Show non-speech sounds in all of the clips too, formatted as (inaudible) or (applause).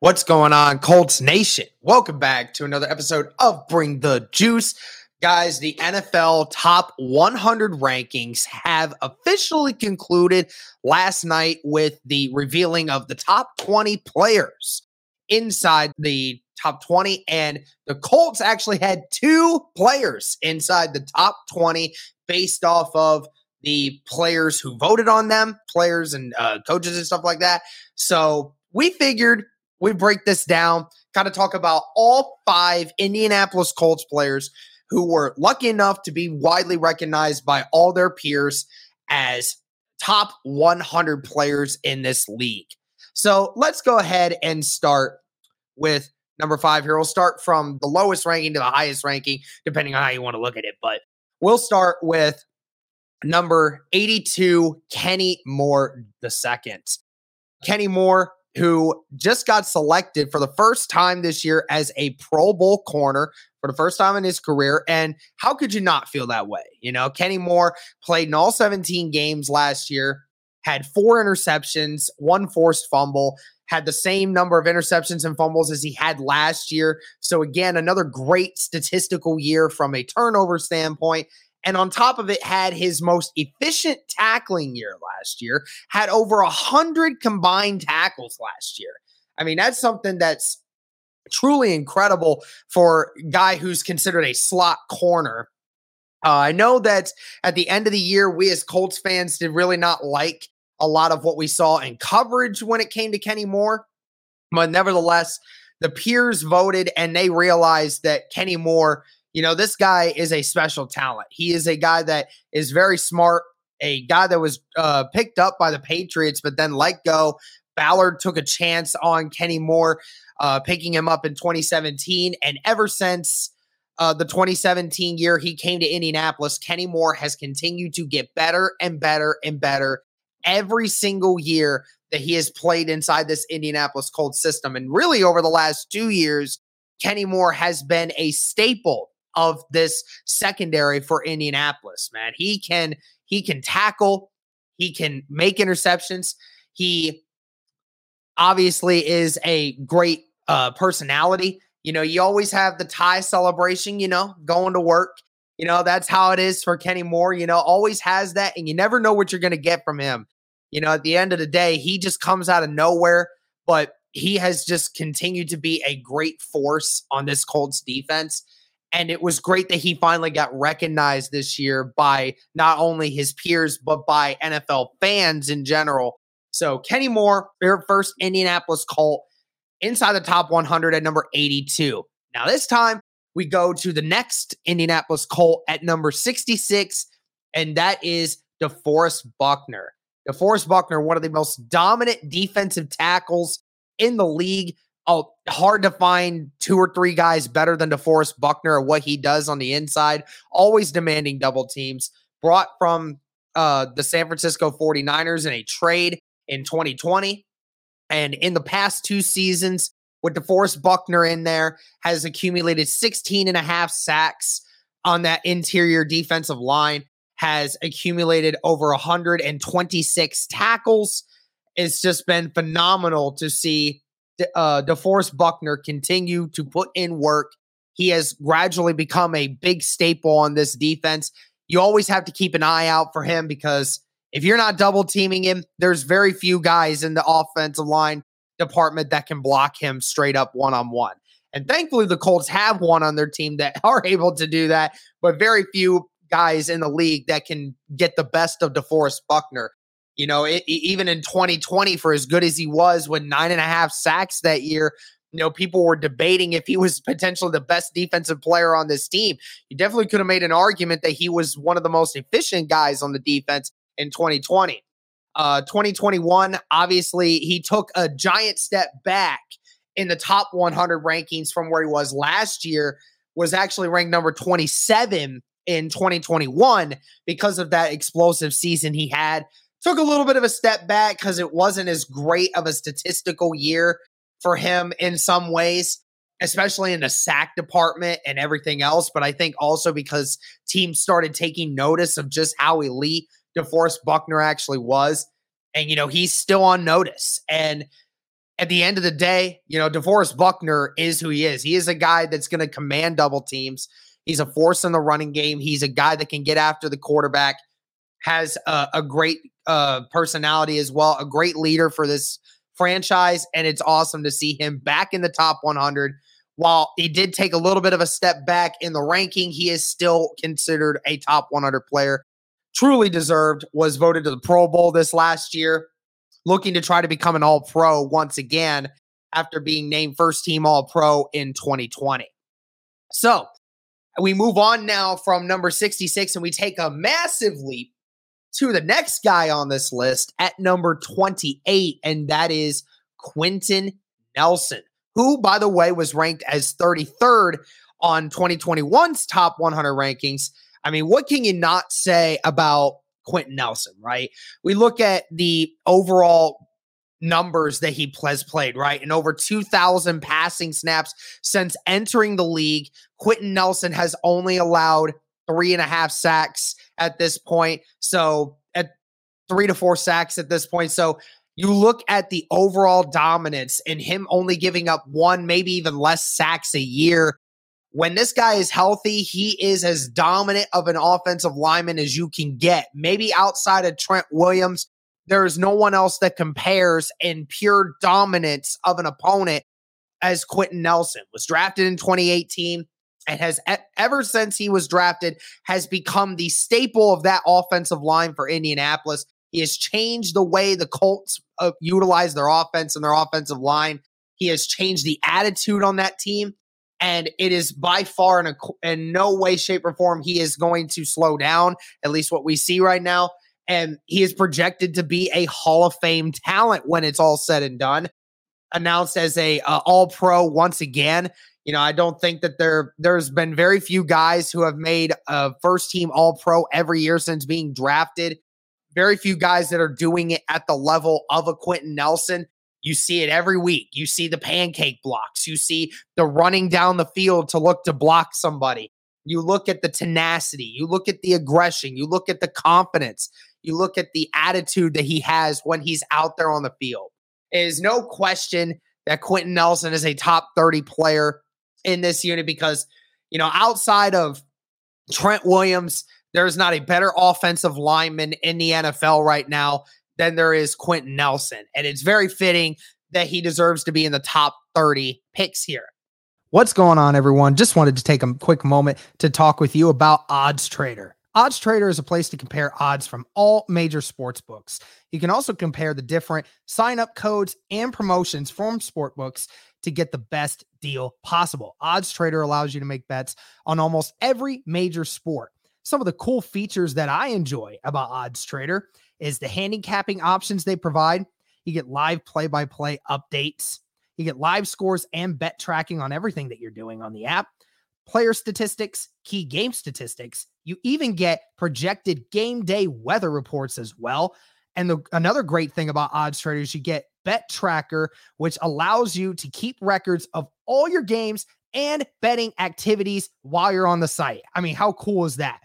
What's going on, Colts Nation? Welcome back to another episode of Bring the Juice. Guys, the NFL top 100 rankings have officially concluded last night with the revealing of the top 20 players inside the top 20. And the Colts actually had two players inside the top 20 based off of the players who voted on them, players and uh, coaches and stuff like that. So we figured we break this down, kind of talk about all five Indianapolis Colts players who were lucky enough to be widely recognized by all their peers as top 100 players in this league. So let's go ahead and start with number five here. We'll start from the lowest ranking to the highest ranking, depending on how you want to look at it. But we'll start with number 82, Kenny Moore II. Kenny Moore who just got selected for the first time this year as a Pro Bowl corner for the first time in his career. And how could you not feel that way? You know, Kenny Moore played in all 17 games last year, had four interceptions, one forced fumble, had the same number of interceptions and fumbles as he had last year. So, again, another great statistical year from a turnover standpoint. And on top of it, had his most efficient tackling year last year, had over a hundred combined tackles last year. I mean, that's something that's truly incredible for a guy who's considered a slot corner. Uh, I know that at the end of the year, we as Colts fans did really not like a lot of what we saw in coverage when it came to Kenny Moore. But nevertheless, the peers voted and they realized that Kenny Moore you know, this guy is a special talent. He is a guy that is very smart, a guy that was uh, picked up by the Patriots, but then let go. Ballard took a chance on Kenny Moore, uh, picking him up in 2017. And ever since uh, the 2017 year he came to Indianapolis, Kenny Moore has continued to get better and better and better every single year that he has played inside this Indianapolis Colts system. And really, over the last two years, Kenny Moore has been a staple of this secondary for Indianapolis, man. He can he can tackle, he can make interceptions. He obviously is a great uh personality. You know, you always have the tie celebration, you know, going to work. You know, that's how it is for Kenny Moore, you know, always has that and you never know what you're going to get from him. You know, at the end of the day, he just comes out of nowhere, but he has just continued to be a great force on this Colts defense. And it was great that he finally got recognized this year by not only his peers, but by NFL fans in general. So Kenny Moore, their first Indianapolis Colt inside the top 100 at number 82. Now, this time we go to the next Indianapolis Colt at number 66, and that is DeForest Buckner. DeForest Buckner, one of the most dominant defensive tackles in the league, oh, hard to find two or three guys better than DeForest Buckner or what he does on the inside, always demanding double teams. Brought from uh, the San Francisco 49ers in a trade in 2020. And in the past two seasons, with DeForest Buckner in there, has accumulated 16 and a half sacks on that interior defensive line, has accumulated over 126 tackles. It's just been phenomenal to see uh, DeForest Buckner continue to put in work. He has gradually become a big staple on this defense. You always have to keep an eye out for him because if you're not double teaming him, there's very few guys in the offensive line department that can block him straight up one on one. And thankfully, the Colts have one on their team that (laughs) are able to do that, but very few guys in the league that can get the best of DeForest Buckner. You know, it, even in 2020, for as good as he was with nine and a half sacks that year, you know, people were debating if he was potentially the best defensive player on this team. You definitely could have made an argument that he was one of the most efficient guys on the defense in 2020. Uh, 2021, obviously, he took a giant step back in the top 100 rankings from where he was last year, was actually ranked number 27 in 2021 because of that explosive season he had. Took a little bit of a step back because it wasn't as great of a statistical year for him in some ways, especially in the sack department and everything else. But I think also because teams started taking notice of just how elite DeForest Buckner actually was. And, you know, he's still on notice. And at the end of the day, you know, DeForest Buckner is who he is. He is a guy that's going to command double teams. He's a force in the running game. He's a guy that can get after the quarterback, has a, a great uh, personality as well, a great leader for this franchise. And it's awesome to see him back in the top 100. While he did take a little bit of a step back in the ranking, he is still considered a top 100 player truly deserved, was voted to the Pro Bowl this last year, looking to try to become an All Pro once again after being named first team All Pro in 2020. So we move on now from number 66 and we take a massive leap to the next guy on this list at number 28, and that is Quenton Nelson, who, by the way, was ranked as 33rd on 2021's top 100 rankings I mean, what can you not say about Quenton Nelson, right? We look at the overall numbers that he has played, right? And over 2,000 passing snaps since entering the league. Quenton Nelson has only allowed three and a half sacks at this point. So, at three to four sacks at this point. So, you look at the overall dominance and him only giving up one, maybe even less sacks a year when this guy is healthy, he is as dominant of an offensive lineman as you can get. Maybe outside of Trent Williams, there is no one else that compares in pure dominance of an opponent as Quenton Nelson. Was drafted in 2018 and has ever since he was drafted has become the staple of that offensive line for Indianapolis. He has changed the way the Colts uh, utilize their offense and their offensive line. He has changed the attitude on that team and it is by far in a in no way, shape, or form he is going to slow down. At least what we see right now, and he is projected to be a Hall of Fame talent when it's all said and done. Announced as a uh, All Pro once again. You know, I don't think that there there's been very few guys who have made a first team All Pro every year since being drafted. Very few guys that are doing it at the level of a Quenton Nelson. You see it every week. You see the pancake blocks. You see the running down the field to look to block somebody. You look at the tenacity. You look at the aggression. You look at the confidence. You look at the attitude that he has when he's out there on the field. It is no question that Quenton Nelson is a top 30 player in this unit because, you know, outside of Trent Williams, there is not a better offensive lineman in the NFL right now than there is Quenton Nelson. And it's very fitting that he deserves to be in the top 30 picks here. What's going on, everyone? Just wanted to take a quick moment to talk with you about Odds Trader. Odds Trader is a place to compare odds from all major sports books. You can also compare the different sign up codes and promotions from sport books to get the best deal possible. Odds Trader allows you to make bets on almost every major sport. Some of the cool features that I enjoy about Odds Trader is the handicapping options they provide. You get live play by play updates. You get live scores and bet tracking on everything that you're doing on the app, player statistics, key game statistics. You even get projected game day weather reports as well. And the, another great thing about odds traders, you get bet tracker, which allows you to keep records of all your games and betting activities while you're on the site. I mean, how cool is that?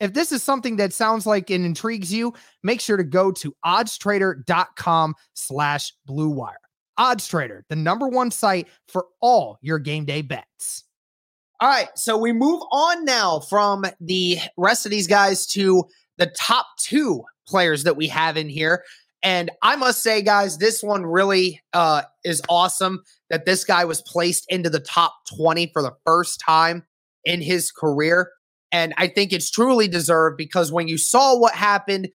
If this is something that sounds like it intrigues you, make sure to go to oddstrader.com slash blue wire. OddsTrader, the number one site for all your game day bets. All right, so we move on now from the rest of these guys to the top two players that we have in here. And I must say, guys, this one really uh, is awesome that this guy was placed into the top 20 for the first time in his career. And I think it's truly deserved because when you saw what happened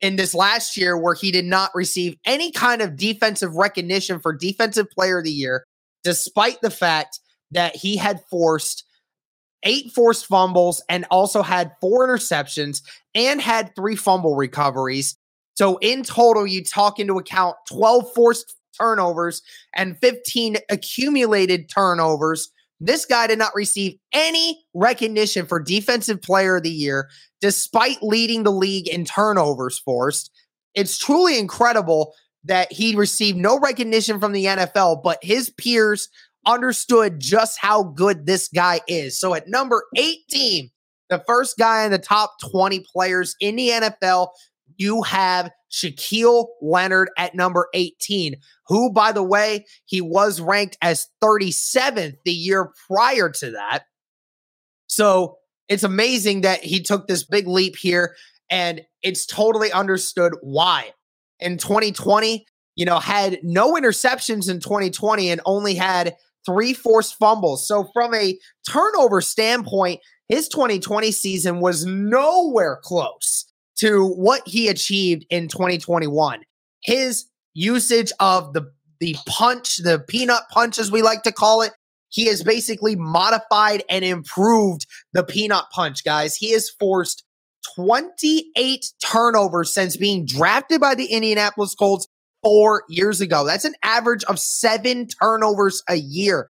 in this last year, where he did not receive any kind of defensive recognition for Defensive Player of the Year, despite the fact that he had forced eight forced fumbles and also had four interceptions and had three fumble recoveries. So in total, you talk into account 12 forced turnovers and 15 accumulated turnovers. This guy did not receive any recognition for Defensive Player of the Year, despite leading the league in turnovers forced. It's truly incredible that he received no recognition from the NFL, but his peers understood just how good this guy is. So at number 18, the first guy in the top 20 players in the NFL, you have Shaquille Leonard at number 18, who, by the way, he was ranked as 37th the year prior to that. So it's amazing that he took this big leap here, and it's totally understood why. In 2020, you know, had no interceptions in 2020 and only had three forced fumbles. So, from a turnover standpoint, his 2020 season was nowhere close to what he achieved in 2021. His usage of the the punch, the peanut punch as we like to call it, he has basically modified and improved the peanut punch, guys. He has forced 28 turnovers since being drafted by the Indianapolis Colts four years ago. That's an average of seven turnovers a year.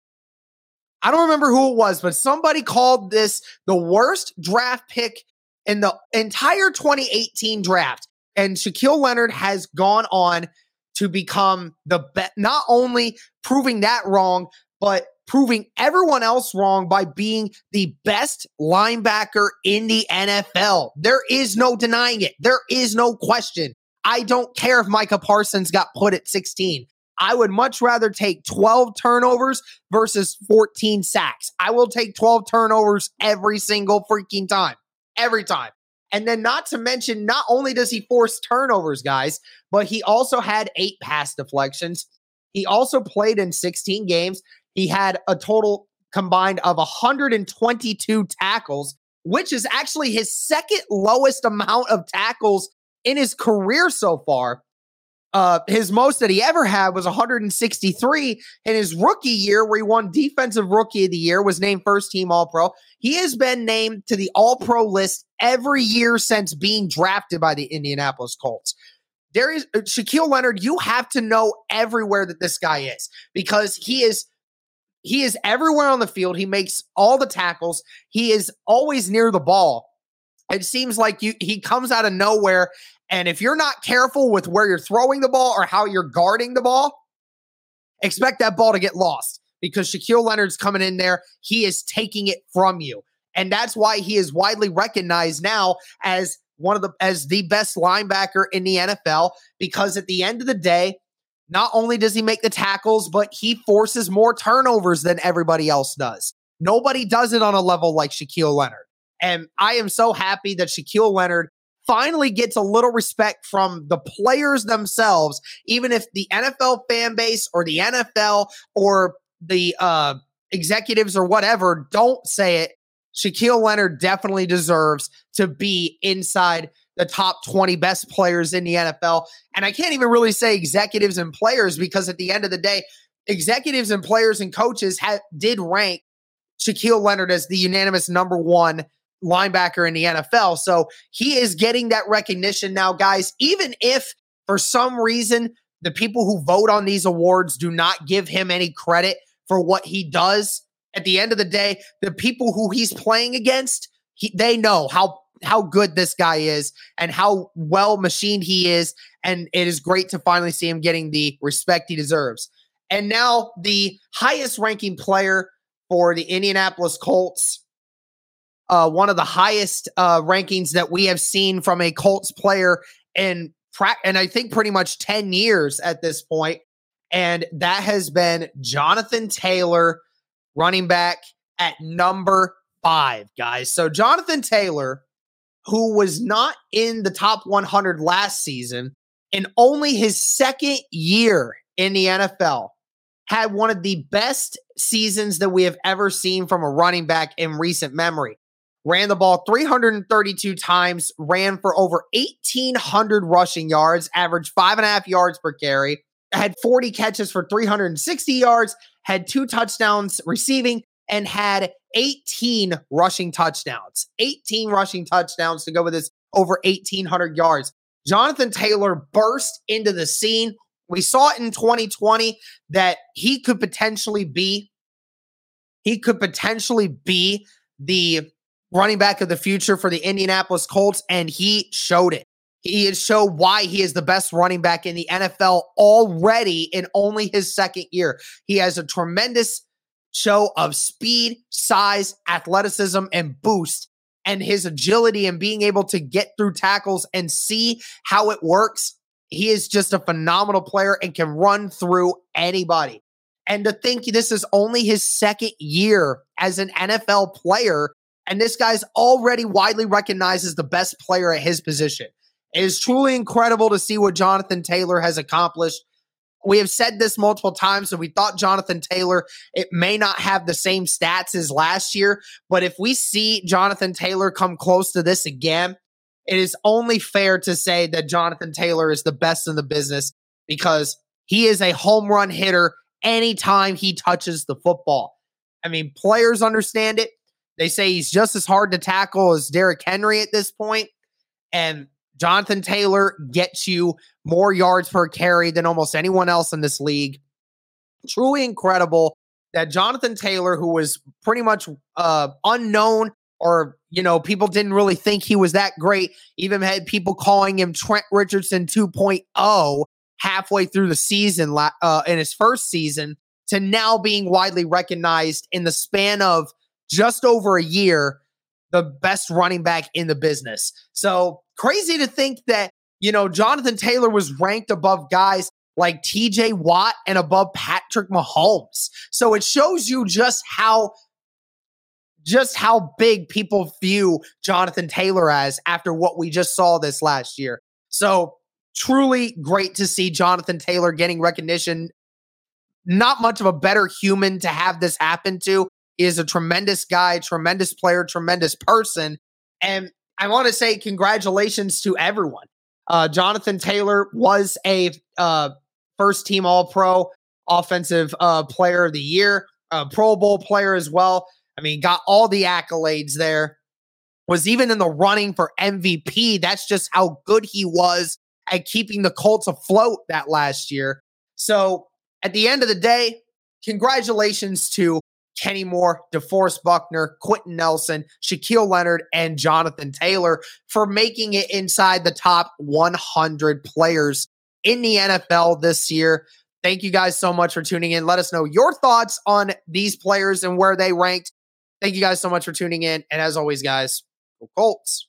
I don't remember who it was, but somebody called this the worst draft pick in the entire 2018 draft. And Shaquille Leonard has gone on to become the best, not only proving that wrong, but proving everyone else wrong by being the best linebacker in the NFL. There is no denying it. There is no question. I don't care if Micah Parsons got put at 16. I would much rather take 12 turnovers versus 14 sacks. I will take 12 turnovers every single freaking time. Every time. And then, not to mention, not only does he force turnovers, guys, but he also had eight pass deflections. He also played in 16 games. He had a total combined of 122 tackles, which is actually his second lowest amount of tackles in his career so far. Uh, his most that he ever had was 163 in his rookie year, where he won Defensive Rookie of the Year, was named first team All Pro. He has been named to the All Pro list every year since being drafted by the Indianapolis Colts. There is uh, Shaquille Leonard. You have to know everywhere that this guy is because he is he is everywhere on the field. He makes all the tackles. He is always near the ball. It seems like you he comes out of nowhere and if you're not careful with where you're throwing the ball or how you're guarding the ball, expect that ball to get lost because Shaquille Leonard's coming in there. He is taking it from you. And that's why he is widely recognized now as one of the as the best linebacker in the NFL because at the end of the day, not only does he make the tackles, but he forces more turnovers than everybody else does. Nobody does it on a level like Shaquille Leonard. And I am so happy that Shaquille Leonard finally gets a little respect from the players themselves, even if the NFL fan base or the NFL or the uh, executives or whatever don't say it. Shaquille Leonard definitely deserves to be inside the top 20 best players in the NFL. And I can't even really say executives and players because at the end of the day, executives and players and coaches ha- did rank Shaquille Leonard as the unanimous number one linebacker in the NFL. So he is getting that recognition now, guys. Even if for some reason the people who vote on these awards do not give him any credit for what he does, at the end of the day, the people who he's playing against, he, they know how how good this guy is and how well machined he is. And it is great to finally see him getting the respect he deserves. And now the highest ranking player for the Indianapolis Colts uh, one of the highest uh, rankings that we have seen from a Colts player in and I think pretty much 10 years at this point. And that has been Jonathan Taylor, running back at number five, guys. So Jonathan Taylor, who was not in the top 100 last season, in only his second year in the NFL, had one of the best seasons that we have ever seen from a running back in recent memory. Ran the ball 332 times, ran for over 1,800 rushing yards, averaged five and a half yards per carry, had 40 catches for 360 yards, had two touchdowns receiving, and had 18 rushing touchdowns. 18 rushing touchdowns to go with his over 1,800 yards. Jonathan Taylor burst into the scene. We saw it in 2020 that he could potentially be he could potentially be the running back of the future for the Indianapolis Colts, and he showed it. He has showed why he is the best running back in the NFL already in only his second year. He has a tremendous show of speed, size, athleticism, and boost. And his agility and being able to get through tackles and see how it works. He is just a phenomenal player and can run through anybody. And to think this is only his second year as an NFL player, and this guy's already widely recognized as the best player at his position. It is truly incredible to see what Jonathan Taylor has accomplished we have said this multiple times, so we thought Jonathan Taylor, it may not have the same stats as last year, but if we see Jonathan Taylor come close to this again, it is only fair to say that Jonathan Taylor is the best in the business because he is a home run hitter anytime he touches the football. I mean, players understand it. They say he's just as hard to tackle as Derrick Henry at this point, And Jonathan Taylor gets you more yards per carry than almost anyone else in this league. Truly incredible that Jonathan Taylor, who was pretty much uh, unknown or, you know, people didn't really think he was that great, even had people calling him Trent Richardson 2.0 halfway through the season uh, in his first season to now being widely recognized in the span of just over a year the best running back in the business. So crazy to think that, you know, Jonathan Taylor was ranked above guys like TJ Watt and above Patrick Mahomes. So it shows you just how just how big people view Jonathan Taylor as after what we just saw this last year. So truly great to see Jonathan Taylor getting recognition. Not much of a better human to have this happen to is a tremendous guy, tremendous player, tremendous person. And I want to say congratulations to everyone. Uh, Jonathan Taylor was a uh, first team All Pro offensive uh, player of the year, a Pro Bowl player as well. I mean, got all the accolades there. Was even in the running for MVP. That's just how good he was at keeping the Colts afloat that last year. So at the end of the day, congratulations to Kenny Moore, DeForest Buckner, Quenton Nelson, Shaquille Leonard, and Jonathan Taylor for making it inside the top 100 players in the NFL this year. Thank you guys so much for tuning in. Let us know your thoughts on these players and where they ranked. Thank you guys so much for tuning in. And as always, guys, go Colts.